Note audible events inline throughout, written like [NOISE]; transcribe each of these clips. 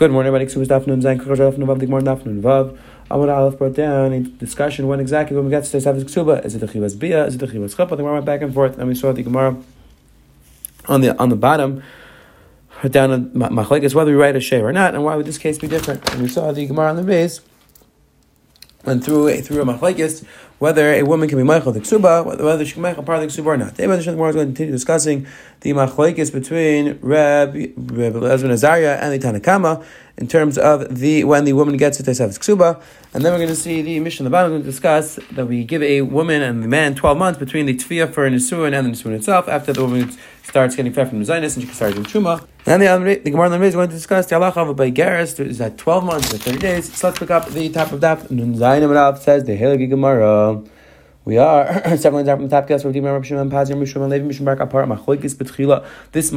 Good morning, everybody. Ksubas Daf Nun Zayin Kachar Daf Nun Vav Digmar Daf Nun Vav. Amud Aleph brought down a discussion when exactly when we got to Tesavis Ksuba. Is it the Chivas Bia? Is it the Chivas Chapa? The Gemara went back and forth, and we saw the Gemara on the on the bottom down on Machlekes whether we write a Sheh or not, and why would this case be different? And we saw the Gemara on the base went through a, through a machlekes whether a woman can be meichel the ksuba, whether she can meichel part of the ksuba or not. Today, the is going to continue discussing the machlekes between Reb Reb Elazar Azariah and the Tanakama in terms of the when the woman gets to Tesavis Ksuba, and then we're going to see the mission of the bottom going to discuss that we give a woman and the man 12 months between the tefiyah for Nisuin and the Nisuin itself after the woman starts getting fed from the Zionist and she can start doing Truma. And then the, the Gemara the is going to discuss the halacha of a Geras, is that 12 months or 30 days. So let's pick up the top of that. Nun Zayin says the Halagi Gemara. We are. [CLEARS THROAT] From. This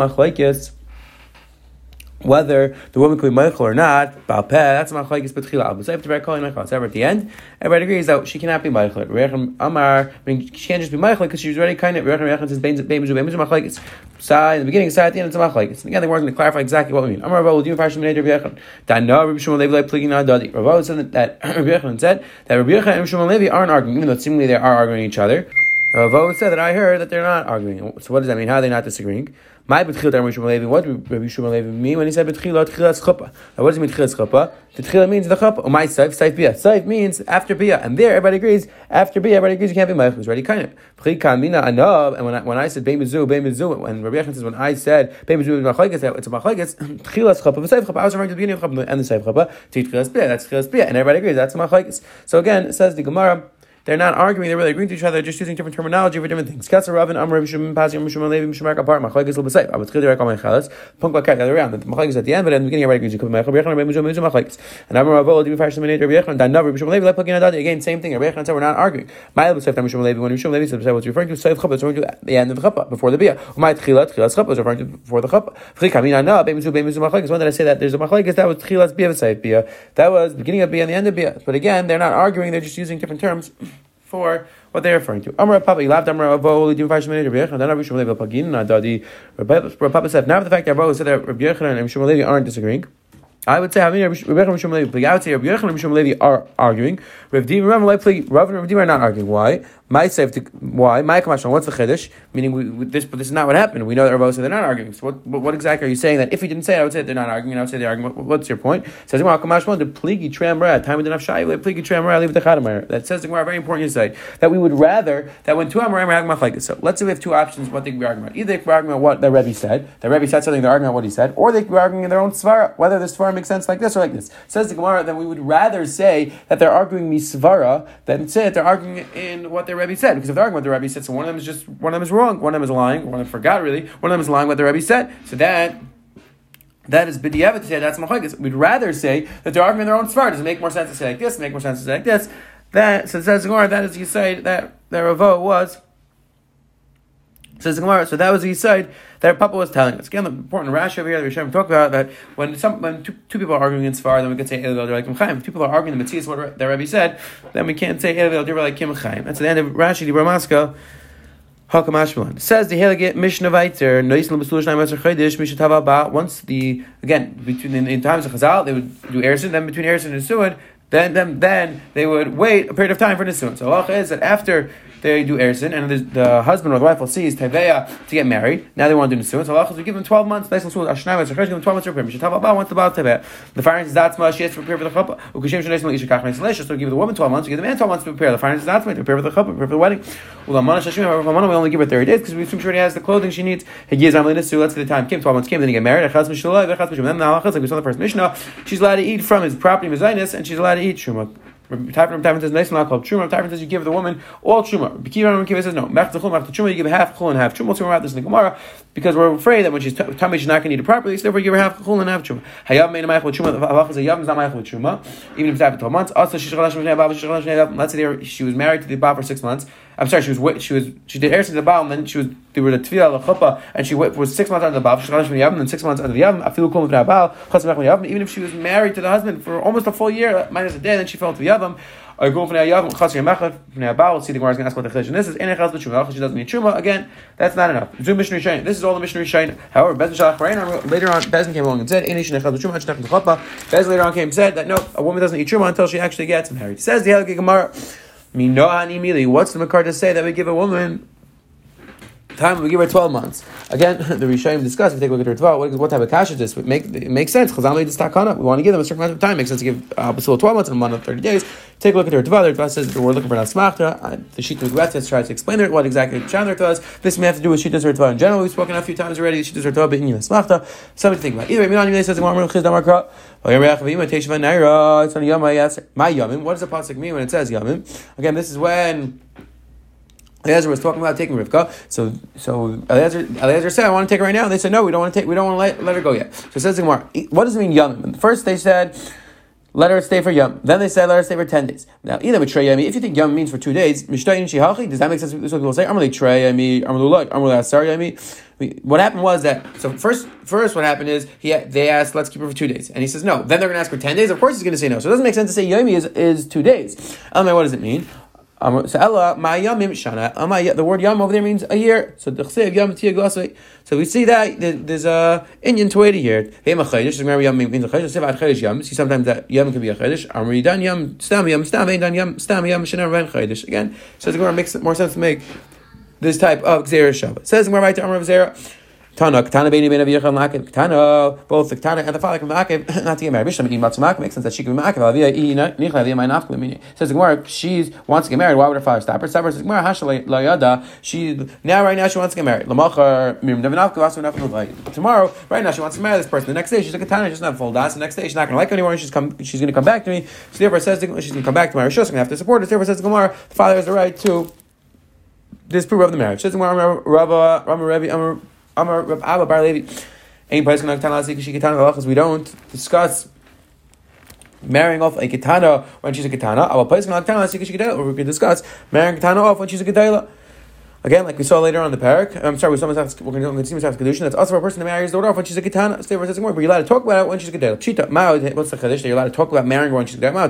whether the woman could be Michael or not, Balpeh, that's Machlaikis Betchila. Abu Saif to Berakol Michael. However, at the end, everybody agrees that she cannot be Michael. Rechem Amar, I mean, she can't just be Michael because she was already kind of, Rechem Rechem says, Bein Bein Machlaikis. Sai in the beginning, Sai at the end, it's Machlaikis. And again, they weren't going to clarify exactly what we mean. Amar Rabbi, do you Farshim Neder Rabbi Yechon? Dana, Rabbi Shimon Levi, like Pligin Adadi. Rabbi said that, [CLEARS THROAT] Rabbi Yechon said that Rabbi Yechon and Rabbi Shimon Levi aren't arguing, even though seemingly they are arguing each other. Ravo said that I heard that they're not arguing. So what does that mean? How are they not disagreeing? My betchilat Rabbi Shmuel Levi. What Rabbi Shmuel Levi mean when he said betchilat tchilas chuppah? Now what does he mean chuppah? The tchila means the chuppah. Oh, my saif saif bia. Saif means after bia, and there everybody agrees. After bia, everybody agrees you can't be ma'ich. Who's ready? Kind of. Mina anab. And when I, when I said beimazu beimazu, when Rabbi Yechon says when I said beimazu machlekes, it's a machlekes tchilas chuppah. The saif chuppah. I was referring to the beginning of chuppah and the saif chuppah. Tchilas bia. That's tchilas bia, and everybody agrees that's a machlekes. So again, it says the Gemara. They're not arguing, they're really agreeing to each other, they're just using different terminology for different things. Ravin, Amr, Mishum, Mishum, Levi, Mishum, apart, Machlekes, Lebesayf. I would clear direct on my chalas. Punk the other. The Machlekes at the end, but at the beginning, everybody agrees. And Amr, Mishum, Levi. Again, same thing. We're not arguing. My Mishum, Levi, when Mishum, Levi referring to it's referring to the end of the Chuppah, before the Bia. My Tchilat, is referring to before the did I say that? There's a Machlekes, that was Tchilat Bia, Bia. That was beginning of Bia and the end of Bia. But again, they're not arguing, they're just using different terms for what they're referring to. Amar Papa, Ilav Damar Avo, Lidim Fash Minute, Rabbi Yechon, Rabbi Shmuel Levi Pagin, Nadadi. Rabbi Papa said, now the fact that Avo said that Rabbi Yechon and Rabbi Levi aren't disagreeing. I would say, I mean, Rabbi Yechon and Levi, I would say Rabbi Yechon and Rabbi Levi are arguing. Rav Dim, Rav and Rav Dim are not arguing. Why? My safe why? My kamashon. What's the chiddush? Meaning, we, this, but this is not what happened. We know that Rav said they're not arguing. So, what, what, exactly are you saying? That if he didn't say it, I would say they're not arguing. I would say they're arguing. What, what's your point? Says Gemara kamashon the pligi tramra time enough shy pligi tramra leave the chadamer. That says the Gemara very important insight that we would rather that when two amarim are arguing like this. So let's say we have two options. What they could be arguing about. Either they could be arguing about what the Rebbe said. The Rebbe said something. They're arguing about what he said, or they could be arguing in their own svara whether the svara makes sense like this or like this. Says the Gemara. Then we would rather say that they're arguing misvara than say that they're arguing in what the Rebbe said because if they're arguing what the Rebbe said. So one of them is just one of them is wrong, one of them is lying, one of them forgot really, one of them is lying what the Rebbe said. So that that is b'diavad to say that's machlekes. We'd rather say that they're arguing their own svara. Does it make more sense to say like this? Make more sense to say like this? That it says Gemara. That is you say that that Ravo was. Says the Gemara. So that was the side that Papa was telling us. Again, the important Rashi over here that should talk about that when some when two, two people are arguing in Sfar, then we can say they're like Chaim. If people are arguing the Matthias, what the Rebbe said, then we can't say they're like Kim Chaim. That's the end of Rashi, the Bramaska. Hakamashmalan says the Helige Mishnah Viter Noislam Besulish Naimas Chaydish Mishatava Ba. Once the again between in, in times of Chazal they would do Erison, then between Erison and Suad, then then then they would wait a period of time for Nisuin. So Allah is that after they do Ersin, and the, the, husband or the wife will see is Teveya to get married. Now they want to do Nisuin. So Allah we give them 12 months. Nice and Ashnai, give them 12 months to prepare. Mishatava wants the Baal Teveya. The fire is Zatzma, she has to prepare for the Chuppah. Ukashim Shanais Mal Ishakach Meselesha. So give the woman 12 months, give the man 12 months to prepare. The fire is Zatzma, to prepare for the Chuppah, prepare for the wedding. Ulamana Shashim, however, we only give her 30 days because we assume she already has the clothing she needs. He gives Amalina Nisu, let's get the time. Kim, 12 months came, then he get married. Achaz Mishalai, Achaz Mishalai. Then the halachas, like we saw the first Mishnah, she's allowed to eat from his property, Mizainis, and she's allowed to eat Shumah. Tafin Tafin says nice and called truma. Tafin says you give the woman all truma. Bekiva Kiva says no. Mech the mech the truma. You give half chul and half truma. So we're about this in the Gemara because we're afraid that when she's tummy she's not going to eat it properly. So therefore, you give her half chul and half truma. Hayav made a with truma. Halacha is a yav is not with truma. Even if it's after twelve months. Also, she's let's say she was married to the Bab for six months. I'm sorry, she was she was she did eretz the Baal, and then she was they were the tefillah chuppah, and she was six months under the Baal. She got was and then six months under the Yavim. Cool with Baal. Even if she was married to the husband for almost a full year, uh, minus a day, then she fell to the Yavim. I go from Yavim, Chasri Mechad, from Abal, see the Gemara is going to ask about the this is Enech Chas B'Truma, she doesn't need Truma. Again, that's not enough. Zoom Mishnah Shain. This is all the Mishnah Shain. However, Bezin Shalach Barayin, later on, Bezin came along and said, Any Enech Chas B'Truma, Shnech B'Chotba. Bezin later on came and said that no, a woman doesn't eat Truma until she actually gets married. Says the Helgi Gemara, What's the Makar to say that we give a woman time we give her 12 months. Again, [LAUGHS] the Rishayim discuss, if you take a look at her 12, what, what type of cash is this? It, make, it makes sense. Chazal made this takana. We want to give them a certain amount of time. It makes sense to give uh, 12 months and a month of 30 days. Take a look at her 12. Her says we're looking for an asmachta. The sheet of Gretz tries to explain it, what exactly Chandler does. This may have to do with sheet her 12 in general. We've spoken a few times already. Sheet her 12, but in asmachta. Something to think about. Either way, says, Yomim. What does the pasuk mean when it says Yomim? Again, this is when Eliezer was talking about taking Rivka. So, so Eliezer, Eliezer said, "I want to take her right now." And they said, "No, we don't want to take. We don't want to let, let her go yet." So says the "What does it mean Yom?" First, they said. Let her stay for Yom. Then they said let her stay for ten days. Now, either Trey Yami, if you think Yom means for two days, Mishtayin Shihachi, does that make sense? That's what people say. Amarli Trey Yami, Amarli Lug, Amarli Asar Yami. What happened was that so first, first what happened is he they asked let's keep her for two days, and he says no. Then they're going to ask for ten days. Of course, he's going to say no. So it doesn't make sense to say Yami is, is two days. Elamai, what does it mean? Um, so Ella Ma'ayamim Shana. The word Yam over there means a year. So the Chsev Yam Tia So we see that there's a Indian Tuedi here. Hey Machaydish. Remember Yam means a Chaydish. Sev Ad Chaydish Yam. See sometimes that Yam can be a Chaydish. Amri Dan Yam Stam Yam Stam Ein Dan Yam Stam Yam Shana Ren Chaydish. Again, so the Gemara makes more sense to make this type of Xer Shabbat. Says the Gemara right to Amr of Zera. Tana, Katana Beni Ben Aviyach and Makiv, Katana, both the Katana and the father can Makiv, [CLEARS THROAT] not to get married. Mishnah Medim Matzu Makiv makes sense that she can be Makiv. Aviyah Nichla Aviyah My Nafka. Says the Gemara, she wants to get married. Why would her father stop her? Stop her. Says Gemara, Hasha Layada. She now right now she wants to get married. Lamachar Mirim Devanavka Vasu Nafka Tomorrow, right now she wants to marry this person. The next day she's a Katana. She's not full das. The next day she's not going to like her anymore. She's come. She's going to come back to me. So therefore says she's going to come back to my Rishos. Going to have to support her. Therefore says the Gemara, the father has the right to disprove of the marriage. Says the Gemara, Rabba, Rabba, Rabbi, Amar Rav Abba Bar Levi. Ain't place because We don't discuss marrying off a katana when she's a katana. Our place to or we can discuss marrying katana off when she's a katana. Again, like we saw later on the parak, I'm sorry, we saw Masaf, we're going to continue Masaf Kedushin, that's also for a person to marry his daughter off when she's a Gitana, stay for more, but you're allowed to talk about it when she's a Gedela. Chita, Ma'od, what's the Kaddish? You're allowed to talk about marrying her when she's a Gedela.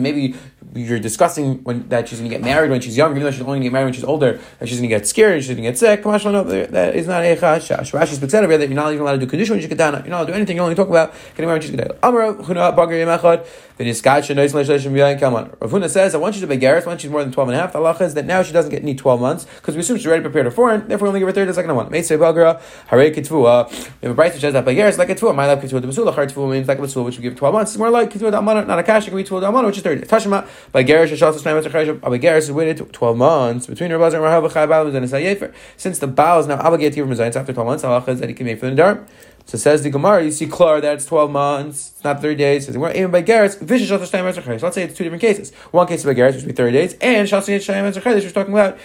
Maybe you're discussing when that she's going to get married when she's younger, even though she's only going to get married when she's older, that she's going to get scared, she's going to get sick. No, that is not a chash. Rashi speaks out of that you're not even allowed to do Kedushin when she's Gedana. You're not allowed to do anything, you only talk about getting married when she's a Gedela. Amar, Chuna, Bagar, Yemachad, Ravuna says that once she's a Begaris, once she's more than 12 and a half, Allah is that now she doesn't get need 12 months because we assume she's already prepared her foreign, therefore we only give her 30 the second one. Meitse Bagra, Hare Kitvua. We have a price which says that Begaris like Kitvua, my life Kitvua, the Basula, Har Kitvua means like a Basula, which we give 12 months. It's more like Kitvua Dalmana, not a cash, it can be Kitvua Dalmana, which is 30 Tashima, Begaris, Shashal, Snai, Metzach, Begaris is waited 12 months between her Bazar and Rahab, Chai Balam, and. Since the Baal is now obligated to give her after 12 months, Allah is that he can make for the Darm. So says the Gemara, you see clear that's 12 months, it's not 30 days. Says we're even by Garrett's, Vishal So let's say it's two different cases. One case by Garrett's, which would be 30 days, and Shalsi Shayim which we're talking about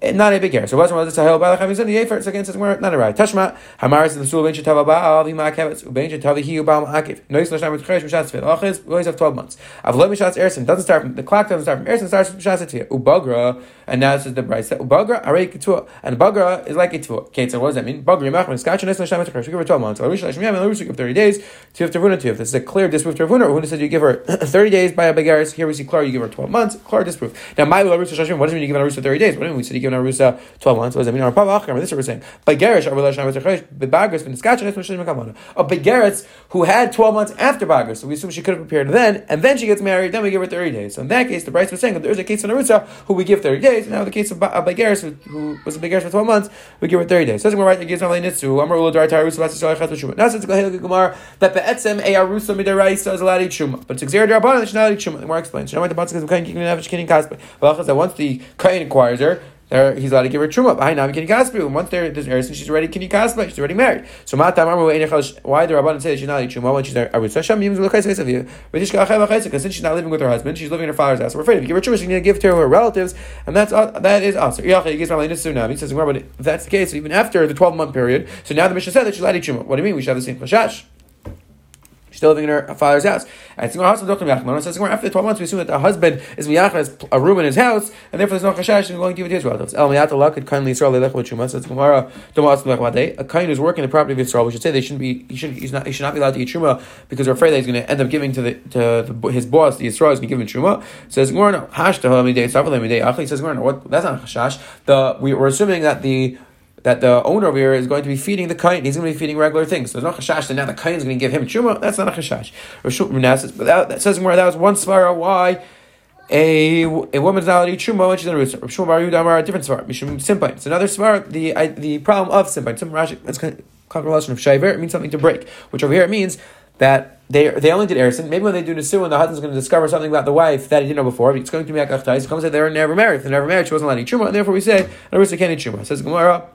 Eh, not a big error. So what's one of the sahel balach hamizan yefer? So again, says we're not a right. Tashma hamaris in the sul ben shetava ba'al v'ma kevetz uben shetavi hi ubal ma'akiv. Nois l'shnam with cheresh mishatz fit. Achiz we always have twelve months. Avlo mishatz ersin doesn't start from the clock doesn't start from ersin starts from mishatz tzia ubagra and now this is the bride. Ubagra arei ketua and bagra is like ketua. Okay, so what does that mean? Bagra when scotch nois l'shnam with cheresh. We give her twelve months. Arish l'shnam yam and Arish give thirty days. Tiaf tervuna tiaf. This is a clear disproof tervuna. Ravuna said you give her [CLEARS THROAT] thirty days by a begaris. Here we see clear you give her twelve months. Clear disproof. Now my Arish l'shnam. What does it mean you give Arish thirty days? What do you mean we said you give an Arish 12 months. What does that mean? Achar, this is what we're saying. It's A Begaris who had 12 months after Bagris, so we assume she could have prepared then, and then she gets married, then we give her 30 days. So in that case, the Bryce was saying that there's a case of Narutza who we give 30 days, now the case of Begaris who, who was a Begaris for 12 months, we give her 30 days. So we're right, it gives Nitsu, Amar Ula Dar Tarusa, Vasisha Chat Shuma. Now it's Gemara that Be'etzem A Arusa Midaraisa is allowed to eat Shuma, but it's Xer Darabana, it's not eat Shuma. The Gemara explains. You know what the Batzak is Kain Kikin Navish Kidding Kaspa. Well, that once the Kain acquires her, there, he's allowed to give her truma. Behind Navi Kini Kaspi. And once there, there's Eris, she's already Kini Kaspa, she's already married. So why the Rabbanan say that she's not eating truma when she's there? Because since she's not living with her husband, she's living in her father's house. We're afraid if you give her truma, she's going to give to her relatives, and that's uh, that is us. He says, if that's the case, even after the 12 month period, so now the mission said that she's allowed truma. What do you mean? We should have the same chashash. Still living in her father's house. And says after 12 months, we assume that the husband is has a room in his house, and therefore there's no chashash and going to to his relatives. El miyatala could kindly Yisrael lelech b'tshuma. Says Gemara, a kind who's working the property of Yisrael. We should say they shouldn't be. He should. He's not. He should not be allowed to eat truma because we're afraid that he's going to end up giving to the to the, his boss, the Yisrael, is going to give him truma. Says Gemara, no. Hash to Says Gemara, what? That's not chashash. The we, we're assuming that the that the owner over here is going to be feeding the kain. He's going to be feeding regular things. So there's no chashash that now the kain is going to give him truma. That's not a chashash. But that, says where that was one svara why a a woman's not allowed to eat when she's in a rooster. Shmuel Bar Yehuda a different svara. Mishum simpai. It's another svara. The I, the problem of simpai. Some. It's kind of of shayver. It means something to break. Which over here it means that they they only did erison. Maybe when they do nesu and the husband's going to discover something about the wife that he didn't know before, it's going to be akachtais. It comes that they were never married. If they're never married, she wasn't allowed to eat truma, and therefore we say a rooster can't eat truma. Says Gemara.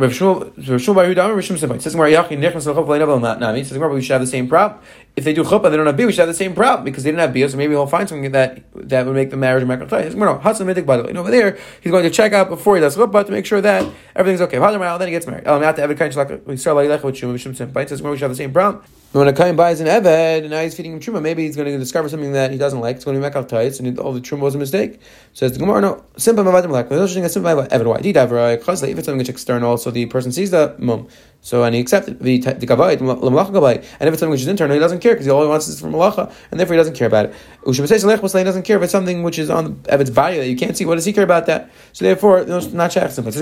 Rav Shmuel Bar Yehuda Rav Shmuel Says Gemara Yachin Nechnas L'Chop Leinavel Nami. Says Gemara we should have the same problem. If they do chuppah, they don't have bia. We should have the same problem because they didn't have bia. So maybe he'll find something that that would make the marriage mekal Says Gemara Hasan Midik by the way. Over there, he's going to check out before he does chuppah to make sure that everything's okay. Then he gets married. Um, Shalak. We Says we should have the same problem. When a kain buys an eved and now he's feeding him truma, maybe he's going to discover something that he doesn't like. It's going to be tights, and all the truma was a mistake. Says the Gemara, no, simple mavadim like. There's no such thing as simple eved. Why? If it's something that's external, so the person sees the mum. So and he accepted the the gavayit and if it's something which is internal, he doesn't care because he only wants this from malacha, and therefore he doesn't care about it. Ushamasei doesn't care if it's something which is on the evid's body that you can't see. What does he care about that? So therefore, no, not shach simple.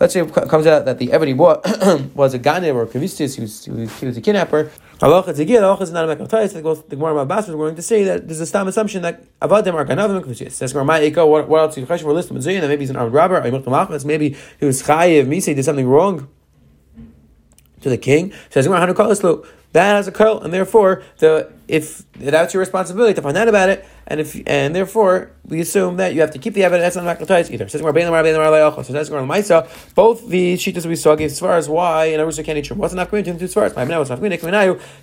Let's say it comes out that the eved bought was a ganev or a he he was, he was a kidnapper. Halacha tzigir, halacha is not a mekal The Gemara Abbas was going to say that there's a stam assumption that avadim are ganavim and kavistius. Says Gemara Ma'ika, what, else? You're listing that maybe he's an armed robber. Maybe he was chayiv say did something wrong to the king, says that has a curl, and therefore the if that's your responsibility to find out about it, and if and therefore we assume that you have to keep the evidence on maklatais either. Says to Both the shitas we saw gave as why and Arusa can't eat What's not going to do as far as now what's not going to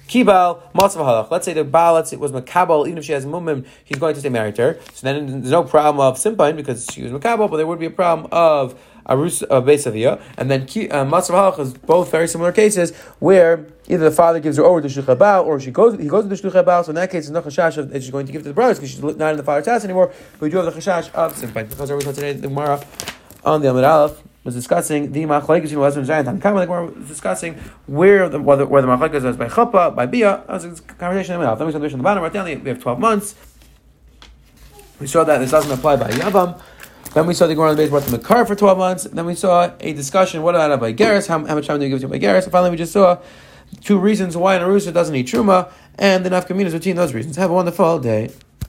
kibal matzav. Let's say the baal, let's was makabel, even if she has mumim, he's going to stay married to her. So then there's no problem of simpain because she was makabel, but there would be a problem of Arus uh, Beisavia, and then uh, Matzah Halach is both very similar cases where either the father gives her over to Shluchabal or she goes he goes to the Shluchabal. So in that case, it's no chashash that she's going to give to the brothers because she's not in the father's house anymore. But we do have the chashash of Simpai because we today the Gemara on the Amid Aleph was discussing the machlekes between husband and and Kama. Like we're discussing where the whether where the machlekes is by chuppah by bia. That was a conversation in the middle. Then we saw on the bottom right down. We have twelve months. We saw that this doesn't apply by yavam. Then we saw the Gemara on the base brought the car for 12 months. Then we saw a discussion, what about a Geras? How, how much time do you give to a Geras? And finally, we just saw two reasons why an Arusa doesn't eat Truma and the Nafkaminas between those reasons. Have a wonderful day.